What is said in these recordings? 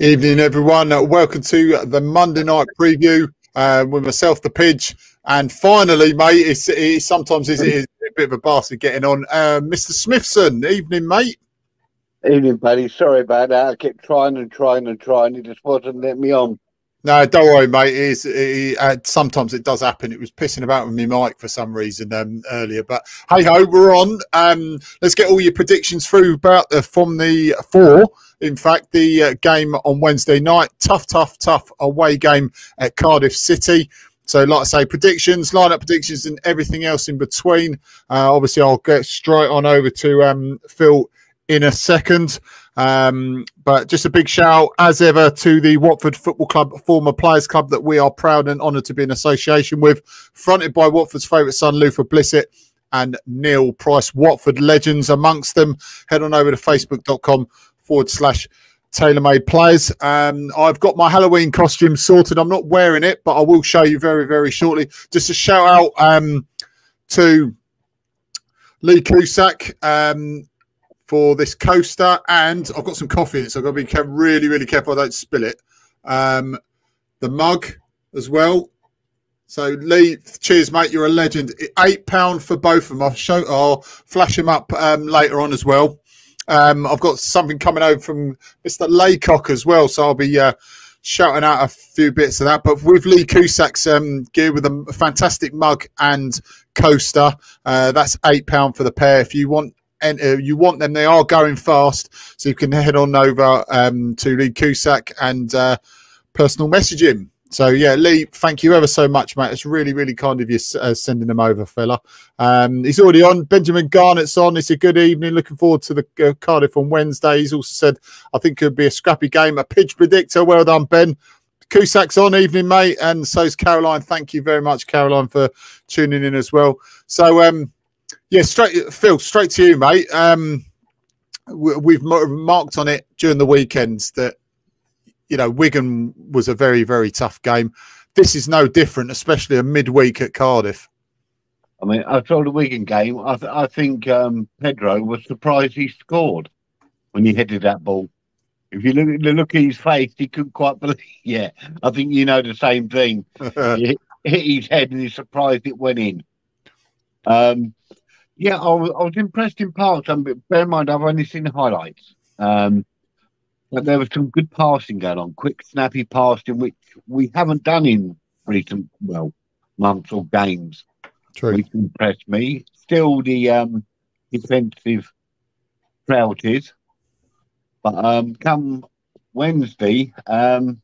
Evening, everyone. Uh, welcome to the Monday night preview uh, with myself, the Pidge, and finally, mate, it's, it's sometimes it's, a bit of a bastard getting on. Uh, Mr. Smithson, evening, mate. Evening, buddy. Sorry about that. I kept trying and trying and trying. It just wasn't letting me on. No, don't worry, mate. It is, it, uh, sometimes it does happen. It was pissing about with me mic for some reason um, earlier, but hey ho, we're on. Um, let's get all your predictions through about the, from the four. In fact, the uh, game on Wednesday night, tough, tough, tough away game at Cardiff City. So, like I say, predictions, lineup predictions, and everything else in between. Uh, obviously, I'll get straight on over to um, Phil in a second. Um, but just a big shout, as ever, to the Watford Football Club, former players club that we are proud and honoured to be in association with, fronted by Watford's favourite son, Luther Blissett, and Neil Price. Watford legends amongst them. Head on over to facebook.com forward slash tailor-made players. Um, I've got my Halloween costume sorted. I'm not wearing it, but I will show you very, very shortly. Just a shout out um, to Lee Cusack. Um, for this coaster, and I've got some coffee in it, so I've got to be really, really careful I don't spill it. Um, the mug as well. So Lee, cheers, mate. You're a legend. Eight pound for both of them. I'll show. I'll flash them up um, later on as well. Um, I've got something coming over from Mr. Laycock as well, so I'll be uh, shouting out a few bits of that. But with Lee Cusack's um, gear with a fantastic mug and coaster, uh, that's eight pound for the pair. If you want and uh, you want them. They are going fast, so you can head on over um, to Lee Cusack and uh, personal message him. So yeah, Lee, thank you ever so much, mate. It's really, really kind of you uh, sending them over, fella. Um, he's already on. Benjamin Garnett's on. It's a good evening. Looking forward to the uh, Cardiff on Wednesday. He's also said I think it'll be a scrappy game. A pitch predictor. Well done, Ben. Cusack's on evening, mate, and so's Caroline. Thank you very much, Caroline, for tuning in as well. So um, yeah, straight, Phil, straight to you, mate. Um, we've marked on it during the weekends that you know Wigan was a very, very tough game. This is no different, especially a midweek at Cardiff. I mean, I saw the Wigan game. I, th- I think um, Pedro was surprised he scored when he headed that ball. If you look at the look at his face, he couldn't quite believe. Yeah, I think you know the same thing. he hit his head and he's surprised it went in. Um, yeah, I was, I was impressed in parts. Um, bear in mind, I've only seen the highlights. Um, but there was some good passing going on, quick, snappy passing, which we haven't done in recent, well, months or games. True. Which impressed me. Still the um, defensive frailties. But um, come Wednesday, um,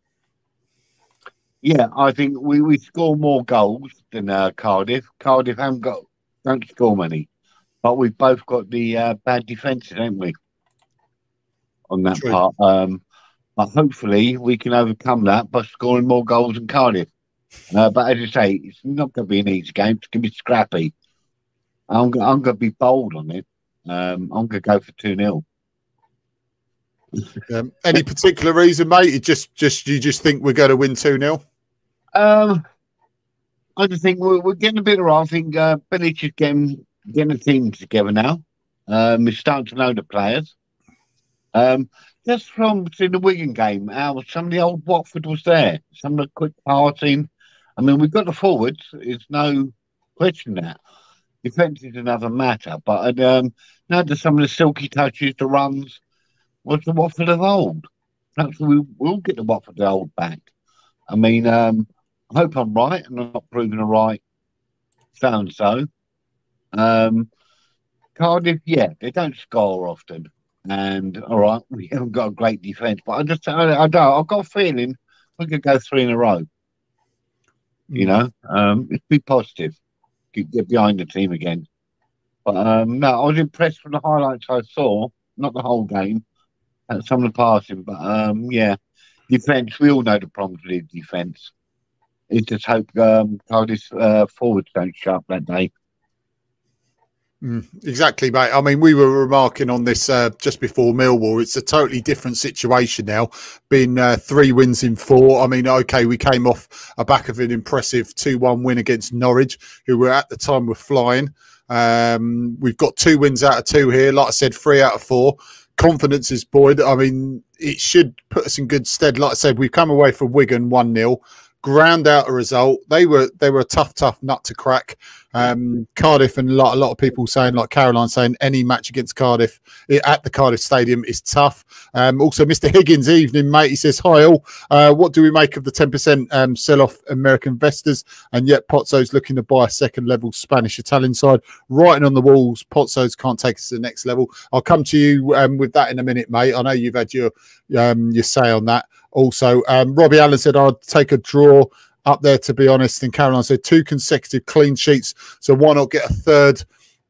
yeah, I think we, we score more goals than uh, Cardiff. Cardiff haven't got don't score many. But we've both got the uh, bad defences, haven't we? On that True. part. Um, but hopefully we can overcome that by scoring more goals than Cardiff. Uh, but as I say, it's not going to be an easy game. It's going to be scrappy. I'm, I'm going to be bold on it. Um, I'm going to go for 2 0. Um, any particular reason, mate? You just, just you just think we're going to win 2 0? Um, I just think we're, we're getting a bit of. I think uh, Bilic is getting getting a team together now. Um, we're starting to know the players. Um, just from the Wigan game, how some of the old Watford was there, some of the quick passing. I mean, we've got the forwards. It's no question that. Defence is another matter, but um, now to some of the silky touches, the runs, what's the Watford of old? Perhaps we will get the Watford of old back. I mean, um, I hope I'm right and I'm not proving it right. Sounds so. Um, Cardiff, yeah, they don't score often, and all right, we haven't got a great defence, but I just, I, I don't, I've got a feeling we could go three in a row. You hmm. know, um, it's be positive, get, get behind the team again. But um, no, I was impressed with the highlights I saw, not the whole game, at some of the passing, but um, yeah, defence. We all know the problems with defence. It's just hope um, Cardiff uh, forwards don't show up that day. Mm, exactly, mate. I mean, we were remarking on this uh, just before Millwall. It's a totally different situation now. Been uh, three wins in four. I mean, okay, we came off a back of an impressive two-one win against Norwich, who were at the time were flying. Um, we've got two wins out of two here. Like I said, three out of four. confidence is buoyed. I mean, it should put us in good stead. Like I said, we've come away from Wigan one 0 ground out a result. They were they were a tough, tough nut to crack. Um, Cardiff and a lot, a lot of people saying, like Caroline saying, any match against Cardiff at the Cardiff Stadium is tough. Um, also, Mr. Higgins, evening, mate. He says, Hi, all. Uh, what do we make of the 10% um, sell off American investors? And yet, Pozzo's looking to buy a second level Spanish Italian side. Writing on the walls, Pozzo's can't take us to the next level. I'll come to you um, with that in a minute, mate. I know you've had your, um, your say on that also. Um, Robbie Allen said, I'd take a draw up there, to be honest. And Caroline said two consecutive clean sheets. So why not get a third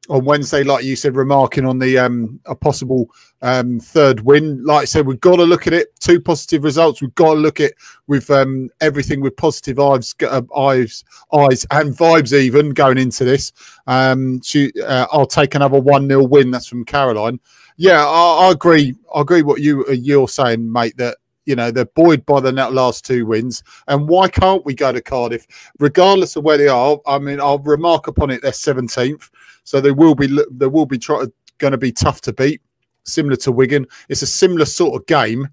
on Wednesday, like you said, remarking on the um, a possible um, third win. Like I said, we've got to look at it. Two positive results. We've got to look at with um, everything with positive eyes, uh, eyes, eyes, and vibes. Even going into this, um, she, uh, I'll take another one 0 win. That's from Caroline. Yeah, I, I agree. I agree what you you're saying, mate. That you know they're buoyed by the last two wins and why can't we go to cardiff regardless of where they are i mean i'll remark upon it they're 17th so they will be they will be try, going to be tough to beat similar to wigan it's a similar sort of game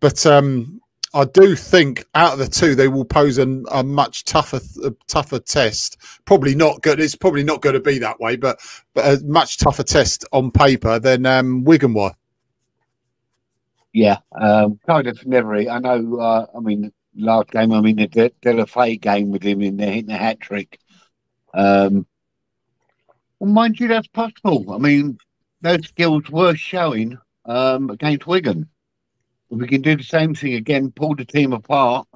but um I do think out of the two, they will pose a, much tougher, a tougher test. Probably not good. It's probably not going to be that way, but but a much tougher test on paper than um, Wigan were. Yeah, um, Cardiff never. I know. Uh, I mean, last game. I mean, the De, Deulofeu game with him in the hitting the hat trick. Um, well, mind you, that's possible. I mean, those skills were showing um, against Wigan. We can do the same thing again, pull the team apart.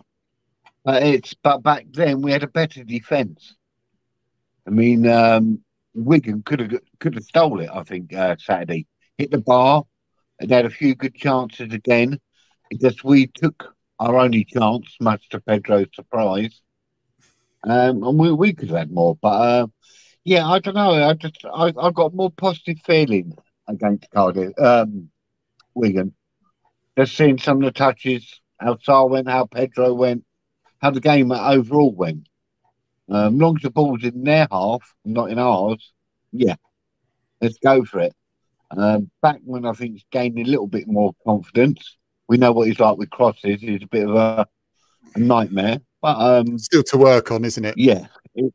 But it's but back then we had a better defence. I mean, um, Wigan could have could have stole it. I think uh, Saturday hit the bar, and had a few good chances again. Just we took our only chance, much to Pedro's surprise. Um, and we, we could have had more. But uh, yeah, I don't know. I just I, I got more positive feeling against Cardiff, um, Wigan. Just seeing some of the touches, how Sarr went, how Pedro went, how the game overall went. Um, long as the ball's in their half, not in ours, yeah, let's go for it. Um, Bachmann, I think, he's gained a little bit more confidence. We know what he's like with crosses. He's a bit of a, a nightmare, but um, still to work on, isn't it? Yeah, it,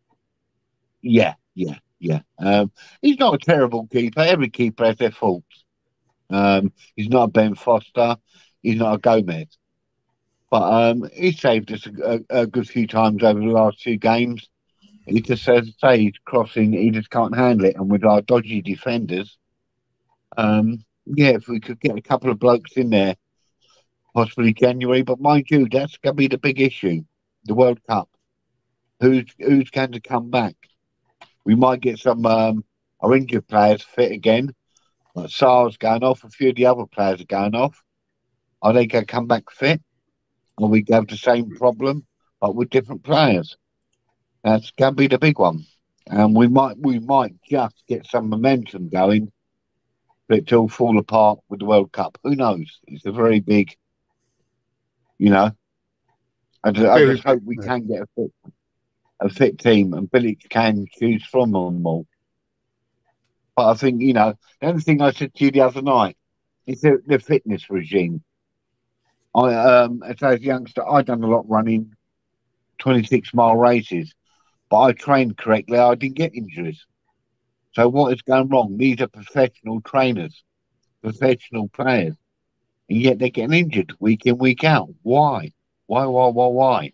yeah, yeah, yeah. Um, he's not a terrible keeper. Every keeper has their faults. Um, he's not a Ben Foster. He's not a Gomes. But um, he saved us a, a, a, good few times over the last two games. He just says, say he's crossing, he just can't handle it. And with our dodgy defenders, um, yeah, if we could get a couple of blokes in there, possibly January. But mind you, that's going to be the big issue: the World Cup. Who's who's going to come back? We might get some um, our injured players fit again. Like Sarr's going off. A few of the other players are going off. Are they going to come back fit? Or we have the same problem, but with different players? That's going to be the big one. And we might we might just get some momentum going for it to all fall apart with the World Cup. Who knows? It's a very big, you know. I just, I just hope we can get a fit, a fit team and Billy can choose from them all. But I think, you know, the only thing I said to you the other night is the, the fitness regime. I, um, as a youngster, I done a lot running, 26 mile races, but I trained correctly. I didn't get injuries. So what is going wrong? These are professional trainers, professional players, and yet they're getting injured week in, week out. Why? Why, why, why, why?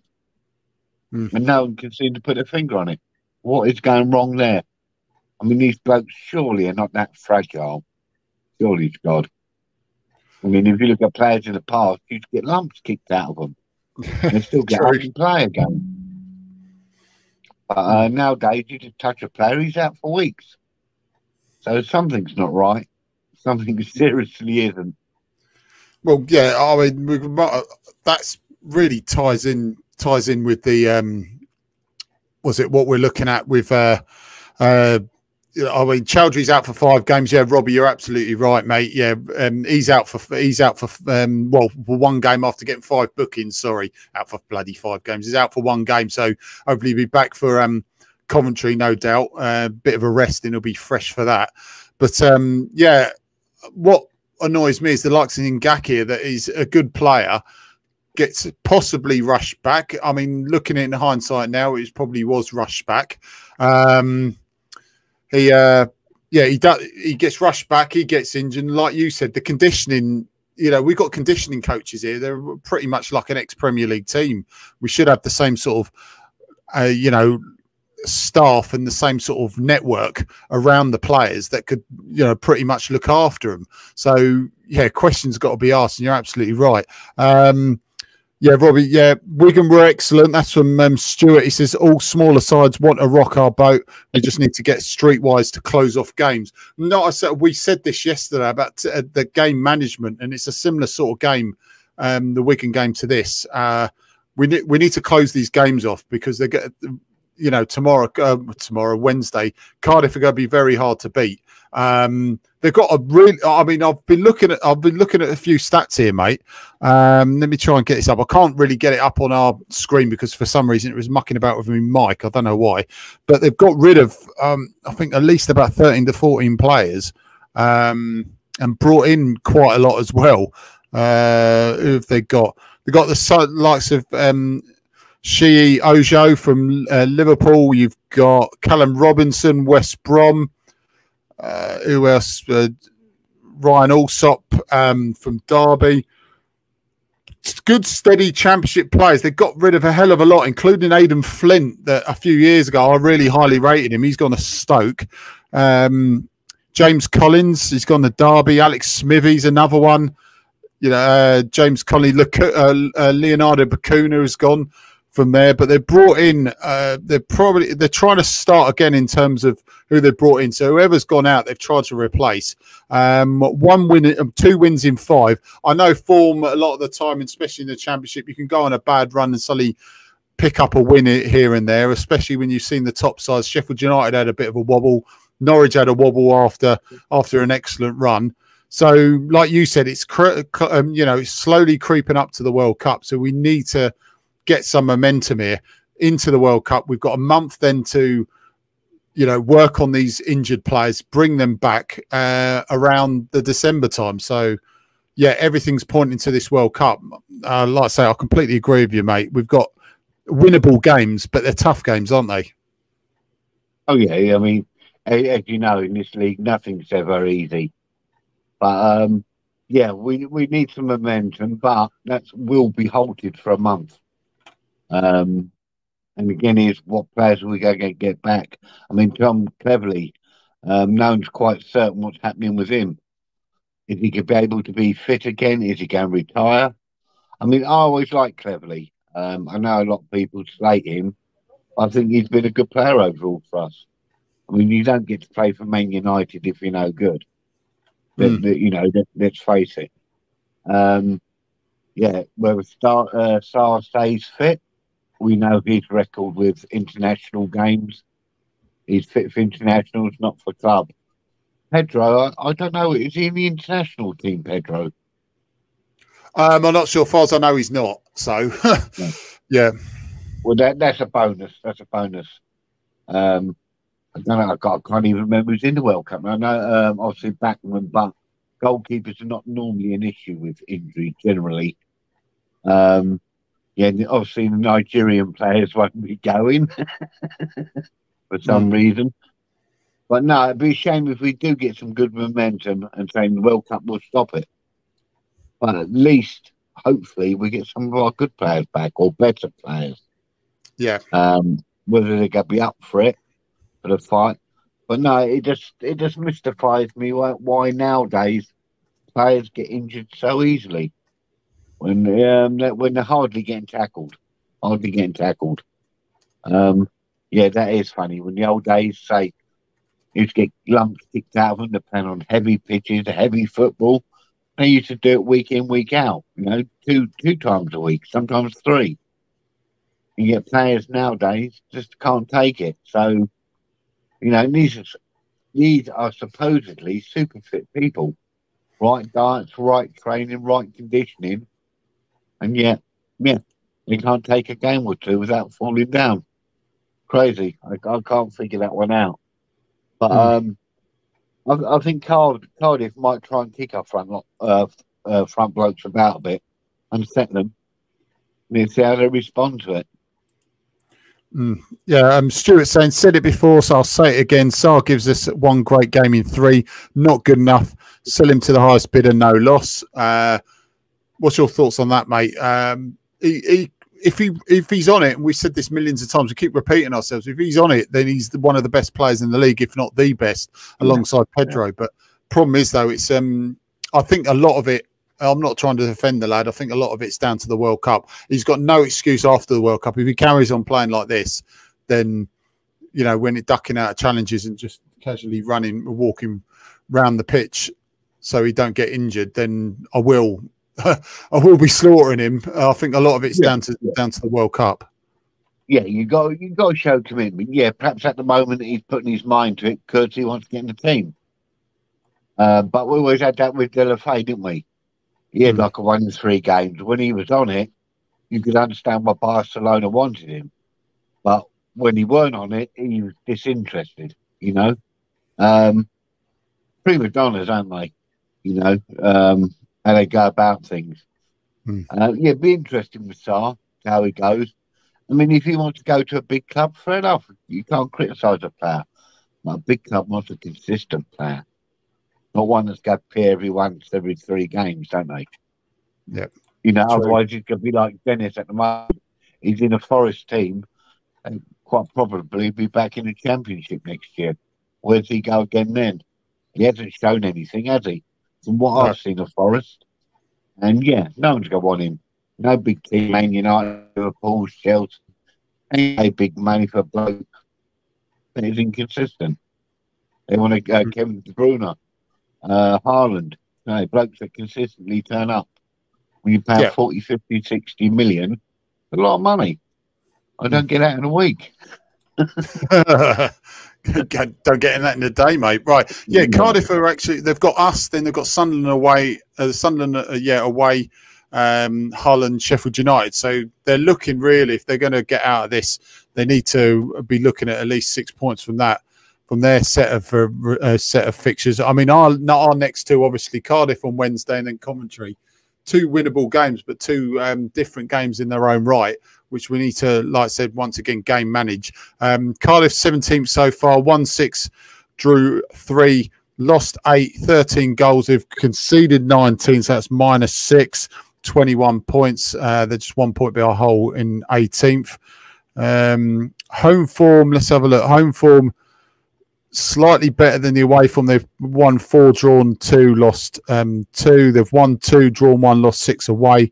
Mm. And no one can seem to put a finger on it. What is going wrong there? I mean, these blokes surely are not that fragile. Surely God. I mean, if you look at players in the past, you'd get lumps kicked out of them. they still get up and play again. But uh, nowadays, you just touch a player, he's out for weeks. So something's not right. Something seriously isn't. Well, yeah, I mean, that's really ties in ties in with the um, was it what we're looking at with uh, uh, I mean, Choudhury's out for five games. Yeah, Robbie, you're absolutely right, mate. Yeah, um, he's out for he's out for um, well for one game after getting five bookings. Sorry, out for bloody five games. He's out for one game, so hopefully he'll be back for um, Coventry, no doubt. A uh, bit of a rest and he'll be fresh for that. But um, yeah, what annoys me is the likes of Ngakia that is a good player gets possibly rushed back. I mean, looking in hindsight now, it probably was rushed back. Um, he, uh, yeah, he does. He gets rushed back. He gets injured. Like you said, the conditioning. You know, we've got conditioning coaches here. They're pretty much like an ex Premier League team. We should have the same sort of, uh, you know, staff and the same sort of network around the players that could, you know, pretty much look after them. So, yeah, questions got to be asked, and you're absolutely right. Um, yeah, Robbie. Yeah, Wigan were excellent. That's from um, Stuart. He says all smaller sides want to rock our boat. We just need to get streetwise to close off games. No, I said we said this yesterday about uh, the game management, and it's a similar sort of game, um, the Wigan game to this. Uh, we need we need to close these games off because they get, you know, tomorrow, uh, tomorrow Wednesday, Cardiff are going to be very hard to beat. Um, they've got a really. I mean, I've been looking at. I've been looking at a few stats here, mate. Um, let me try and get this up. I can't really get it up on our screen because for some reason it was mucking about with me, mic. I don't know why, but they've got rid of. Um, I think at least about thirteen to fourteen players, um, and brought in quite a lot as well. Uh, who have they got? They got the likes of um, Sheyi Ojo from uh, Liverpool. You've got Callum Robinson, West Brom. Uh, who else? Uh, Ryan Allsop um, from Derby. Good, steady championship players. They got rid of a hell of a lot, including Aden Flint. That a few years ago, I really highly rated him. He's gone to Stoke. Um, James Collins, he's gone to Derby. Alex Smithies, another one. You know, uh, James Collins, uh, uh, Leonardo Bacuna has gone from there. But they brought in, uh, they're probably they're trying to start again in terms of who they've brought in. So whoever's gone out, they've tried to replace. Um, one win, um, two wins in five. I know form a lot of the time, especially in the championship, you can go on a bad run and suddenly pick up a win here and there, especially when you've seen the top sides. Sheffield United had a bit of a wobble. Norwich had a wobble after after an excellent run. So, like you said, it's um, you know it's slowly creeping up to the World Cup. So we need to get some momentum here into the World Cup. We've got a month then to, you know, work on these injured players, bring them back uh, around the December time. So, yeah, everything's pointing to this World Cup. Uh, like I say, I completely agree with you, mate. We've got winnable games, but they're tough games, aren't they? Oh yeah, I mean, as you know, in this league, nothing's ever easy. But um, yeah, we we need some momentum, but that will be halted for a month. Um, and again, is what players are we going to get back? I mean, Tom Cleverley, um, no one's quite certain what's happening with him. Is he going to be able to be fit again? Is he going to retire? I mean, I always like Cleverley. Um, I know a lot of people slate him. I think he's been a good player overall for us. I mean, you don't get to play for Man United if you're no good. Mm. But, you know, let, us face it. Um, yeah, whether Sarr, uh, Sarr stays fit, we know his record with international games. He's fit for internationals, not for club. Pedro, I, I don't know. Is he in the international team, Pedro? Um, I'm not sure. As far as I know, he's not. So, yeah. yeah. Well, that that's a bonus. That's a bonus. Um, I don't know. I, got, I can't even remember who's in the World Cup. I know, um, obviously, Bachmann, but goalkeepers are not normally an issue with injury generally. Um, yeah, obviously the Nigerian players won't be going for some mm. reason. But no, it'd be a shame if we do get some good momentum and saying the World Cup will stop it. But at least, hopefully, we get some of our good players back or better players. Yeah. Um, whether they're going to be up for it, for the fight. But no, it just it just mystifies me why, why nowadays players get injured so easily when um, when they're hardly getting tackled, hardly getting tackled. Um, yeah, that is funny. When the old days say used to get lumps kicked out of them, they're on heavy pitches, heavy football. They used to do it week in, week out. You know, two two times a week, sometimes three. You get players nowadays just can't take it. So, you know, these are, these are supposedly super fit people. Right diets, right training, right conditioning and yet, yeah, he can't take a game or two without falling down. Crazy. I, I can't figure that one out. But mm. um, I, I think Card, Cardiff might try and kick our front uh, uh, front blokes about a bit and set them and see how they respond to it. Mm. Yeah, um, Stuart saying said it before, so I'll say it again. Sarr gives us one great game in three, not good enough. Sell him to the highest bidder, no loss. Uh, what's your thoughts on that, mate? Um, he, he, if he if he's on it, and we've said this millions of times, we keep repeating ourselves. If he's on it, then he's the, one of the best players in the league, if not the best, alongside yeah. Pedro. Yeah. But problem is though, it's um, I think a lot of it I'm not trying to defend the lad. I think a lot of it's down to the World Cup. He's got no excuse after the World Cup. If he carries on playing like this, then you know when it ducking out of challenges and just casually running, walking round the pitch, so he don't get injured, then I will, I will be slaughtering him. I think a lot of it's yeah. down to down to the World Cup. Yeah, you got you got to show commitment. Yeah, perhaps at the moment he's putting his mind to it because he wants to get in the team. Uh, but we always had that with Deulofeu, didn't we? He had mm. like a one in three games. When he was on it, you could understand why Barcelona wanted him. But when he weren't on it, he was disinterested, you know. Um, prima donnas, aren't they? You know, um, how they go about things. Mm. Uh, yeah, be interesting with Sarr, how he goes. I mean, if he wants to go to a big club, fair enough. You can't criticise a player. But a big club wants a consistent player not one that's got to play every once every three games, don't they? Yeah. You know, True. otherwise he's going to be like Dennis at the moment. He's in a Forest team and quite probably be back in the Championship next year. Where's he go again then? He hasn't shown anything, has he? From what. I've seen of Forest. And yeah, no one's to want him. No big team, Man United, Liverpool, Chelsea. Ain't a big money for bloke that is inconsistent. They want to uh, mm. Kevin De Bruyne uh, Haaland, know, blokes that consistently turn up. When you pay yeah. 40, 50, 60 million, a lot of money. I don't get that in a week. don't get in that in a day, mate. Right? Yeah, Cardiff are actually they've got us. Then they've got Sunderland away. Uh, Sunderland, uh, yeah, away. Um, Holland, Sheffield United. So they're looking really if they're going to get out of this, they need to be looking at at least six points from that from their set of uh, uh, set of fixtures. I mean, our not our next two, obviously Cardiff on Wednesday and then Coventry, two winnable games, but two um, different games in their own right, which we need to, like I said, once again game manage. Um, Cardiff 17th so far, one six, drew three, lost eight, 13 goals. They've conceded 19, so that's minus six. 21 points. Uh, they're just one point behind Hull in 18th. Um, home form, let's have a look. Home form, slightly better than the away form. They've won four, drawn two, lost um, two. They've won two, drawn one, lost six away.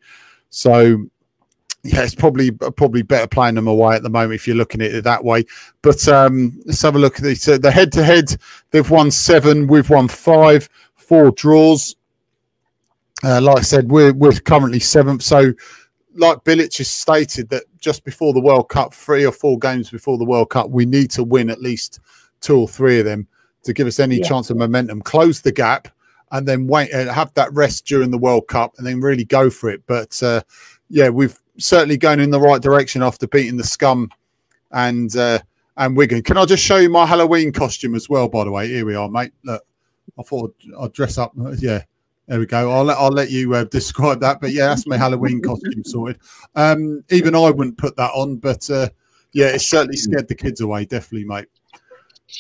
So yeah, it's probably probably better playing them away at the moment if you're looking at it that way. But um, let's have a look at. Uh, the head to head, they've won seven, we've won five, four draws. Uh, like I said, we're we're currently seventh. So, like Bilic has stated, that just before the World Cup, three or four games before the World Cup, we need to win at least two or three of them to give us any yeah. chance of momentum, close the gap, and then wait and uh, have that rest during the World Cup, and then really go for it. But uh, yeah, we've certainly going in the right direction after beating the scum and uh, and Wigan. Can I just show you my Halloween costume as well? By the way, here we are, mate. Look, I thought I'd dress up. Yeah. There we go. I'll let I'll let you uh, describe that, but yeah, that's my Halloween costume sorted. Um, even I wouldn't put that on, but uh, yeah, it certainly scared the kids away. Definitely, mate.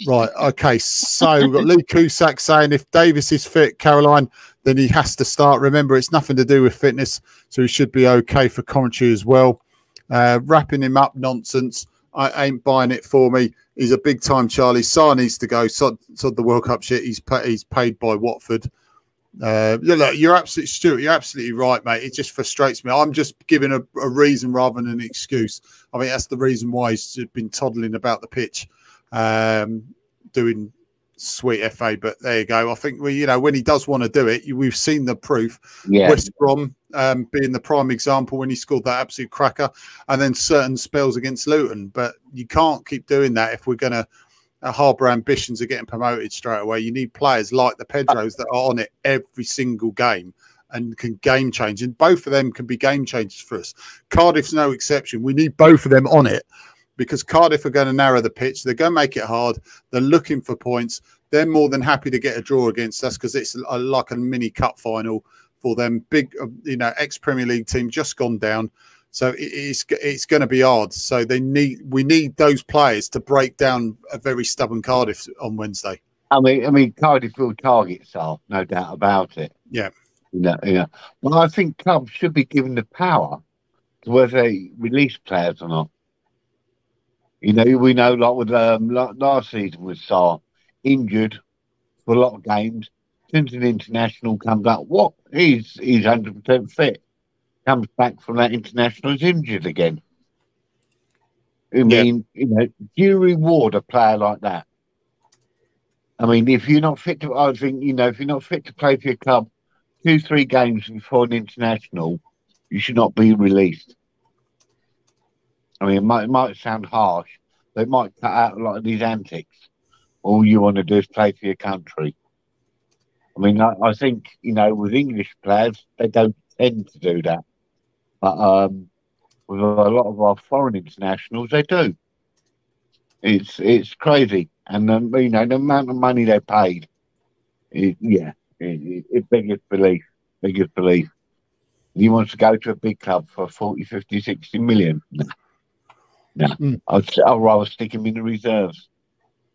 Right. Okay. So we've got Lee Cusack saying if Davis is fit, Caroline, then he has to start. Remember, it's nothing to do with fitness, so he should be okay for commentary as well. Uh, wrapping him up nonsense. I ain't buying it for me. He's a big time Charlie. Sarr needs to go. So, so the World Cup shit. He's pay, he's paid by Watford. Uh, yeah, look, you're absolutely Stuart. You're absolutely right, mate. It just frustrates me. I'm just giving a, a reason rather than an excuse. I think that's the reason why he's been toddling about the pitch um, doing sweet FA. But there you go. I think we, you know, when he does want to do it, we've seen the proof. Yeah. West Brom um, being the prime example when he scored that absolute cracker, and then certain spells against Luton. But you can't keep doing that if we're going to uh, harbour ambitions of getting promoted straight away. You need players like the Pedros that are on it every single game and can game change. And both of them can be game changers for us. Cardiff's no exception. We need both of them on it because Cardiff are going to narrow the pitch. They're going to make it hard. They're looking for points. they're more than happy to get a draw against us because it's a, like a mini cup final for them. Big, uh, you know, ex Premier League team just gone down. So it's it's going to be hard. So they need we need those players to break down a very stubborn Cardiff on Wednesday. I mean, I mean, Cardiff will target Sarr, no doubt about it. Yeah, you know, yeah. Well, I think clubs should be given the power to whether they release players or not. You know, we know like with um, last season with Sarr injured for a lot of games. Since an international comes up, what he's he's hundred percent fit comes back from that international is injured again. I mean, yeah. you know, do you reward a player like that? I mean, if you're not fit to, I think, you know, if you're not fit to play for your club two, three games before an international, you should not be released. I mean, it might, it might sound harsh, but it might cut out a lot of these antics. All you want to do is play for your country. I mean, I, I think, you know, with English players, they don't tend to do that. But um, with a lot of our foreign internationals, they do. It's it's crazy, and um, you know the amount of money they paid. It, yeah, it, it, biggest belief, biggest belief. He wants to go to a big club for 40, 50, 60 million. No. Mm. I'd, I'd rather stick him in the reserves.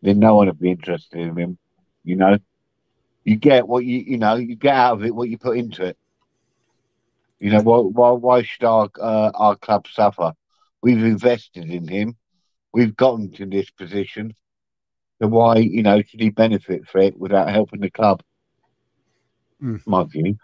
Then no one would be interested in him. You know, you get what you you know you get out of it what you put into it. You know, why, why, why should our, uh, our club suffer? We've invested in him. We've gotten to this position. So why, you know, should he benefit for it without helping the club? Mm. My view.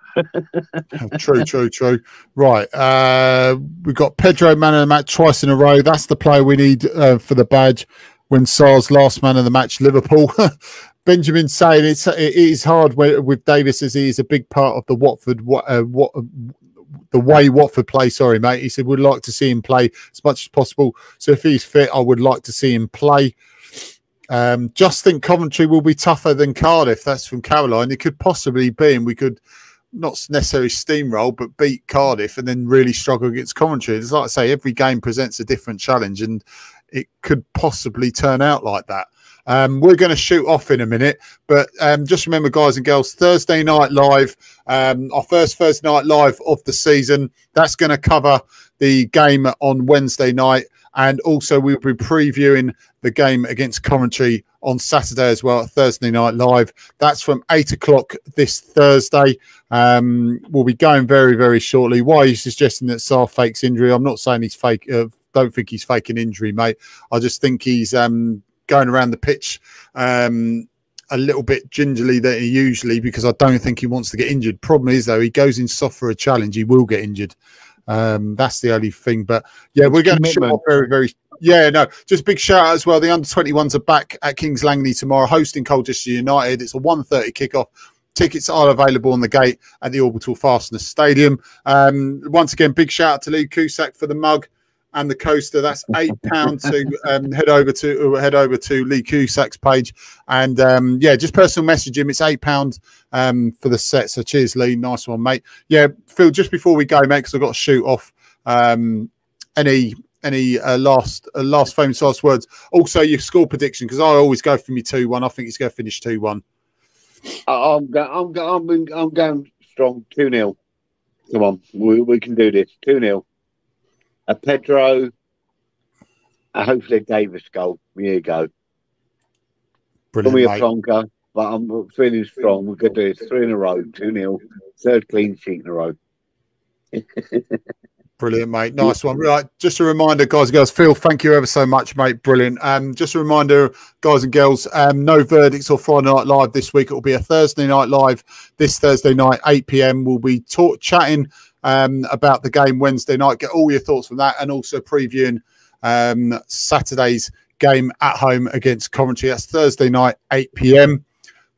true, true, true. Right. Uh, we've got Pedro man of the match twice in a row. That's the player we need uh, for the badge. When Sarr's last man of the match, Liverpool. Benjamin saying it's it is hard with Davis as he is a big part of the Watford uh, what the way Watford play. Sorry, mate. He said, we'd like to see him play as much as possible. So if he's fit, I would like to see him play. Um, just think Coventry will be tougher than Cardiff. That's from Caroline. It could possibly be, and we could not necessarily steamroll, but beat Cardiff and then really struggle against Coventry. It's like I say, every game presents a different challenge, and it could possibly turn out like that. Um, we're going to shoot off in a minute, but um, just remember, guys and girls, Thursday night live, um, our first Thursday night live of the season. That's going to cover the game on Wednesday night, and also we'll be previewing the game against Coventry on Saturday as well, Thursday night live. That's from eight o'clock this Thursday. Um, we'll be going very, very shortly. Why are you suggesting that Sarr fakes injury? I'm not saying he's fake. Uh, don't think he's faking injury, mate. I just think he's um, going around the pitch um, a little bit gingerly than he usually because I don't think he wants to get injured. Problem is though, he goes in soft for a challenge, he will get injured. Um, that's the only thing. But yeah, we're going to show very, very. Yeah, no, just big shout out as well. The under 21s are back at Kings Langley tomorrow, hosting Colchester United. It's a 1.30 kickoff. Tickets are available on the gate at the Orbital Fasteners Stadium. Um, once again, big shout out to Lee Cusack for the mug and the coaster. That's eight pounds to um, head over to uh, head over to Lee Cusack's page, and um, yeah, just personal message him. It's eight pounds um, for the set. So cheers, Lee. Nice one, mate. Yeah, Phil. Just before we go, mate, because I've got to shoot off. Um, any any uh, last uh, last famous last words? Also, your score prediction because I always go for me two one. I think it's going to finish two one. I'm going. I'm going. I'm going strong two 0 Come on, we, we can do this. Two 0 a Pedro, a hopefully Davis goal. Here you go. Brilliant, me a plonker, but I'm feeling strong. We're going to do it three in a row, 2 0, third clean sheet in a row. Brilliant, mate. Nice one. Right, just a reminder, guys and girls. Phil, thank you ever so much, mate. Brilliant. Um, just a reminder, guys and girls. Um, no verdicts or Friday night live this week. It will be a Thursday night live this Thursday night, 8 p.m. We'll be talk chatting um, about the game Wednesday night. Get all your thoughts from that, and also previewing um, Saturday's game at home against Coventry. That's Thursday night, 8 p.m.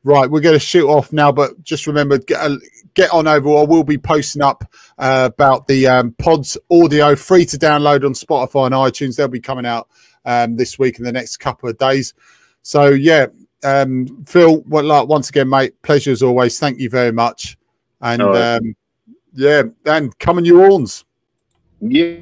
Right, we're going to shoot off now, but just remember, get, uh, get on over. I will be posting up uh, about the um, pods audio, free to download on Spotify and iTunes. They'll be coming out um, this week in the next couple of days. So, yeah, um, Phil, well, once again, mate, pleasure as always. Thank you very much. And um, yeah, and coming New Orleans. Yeah.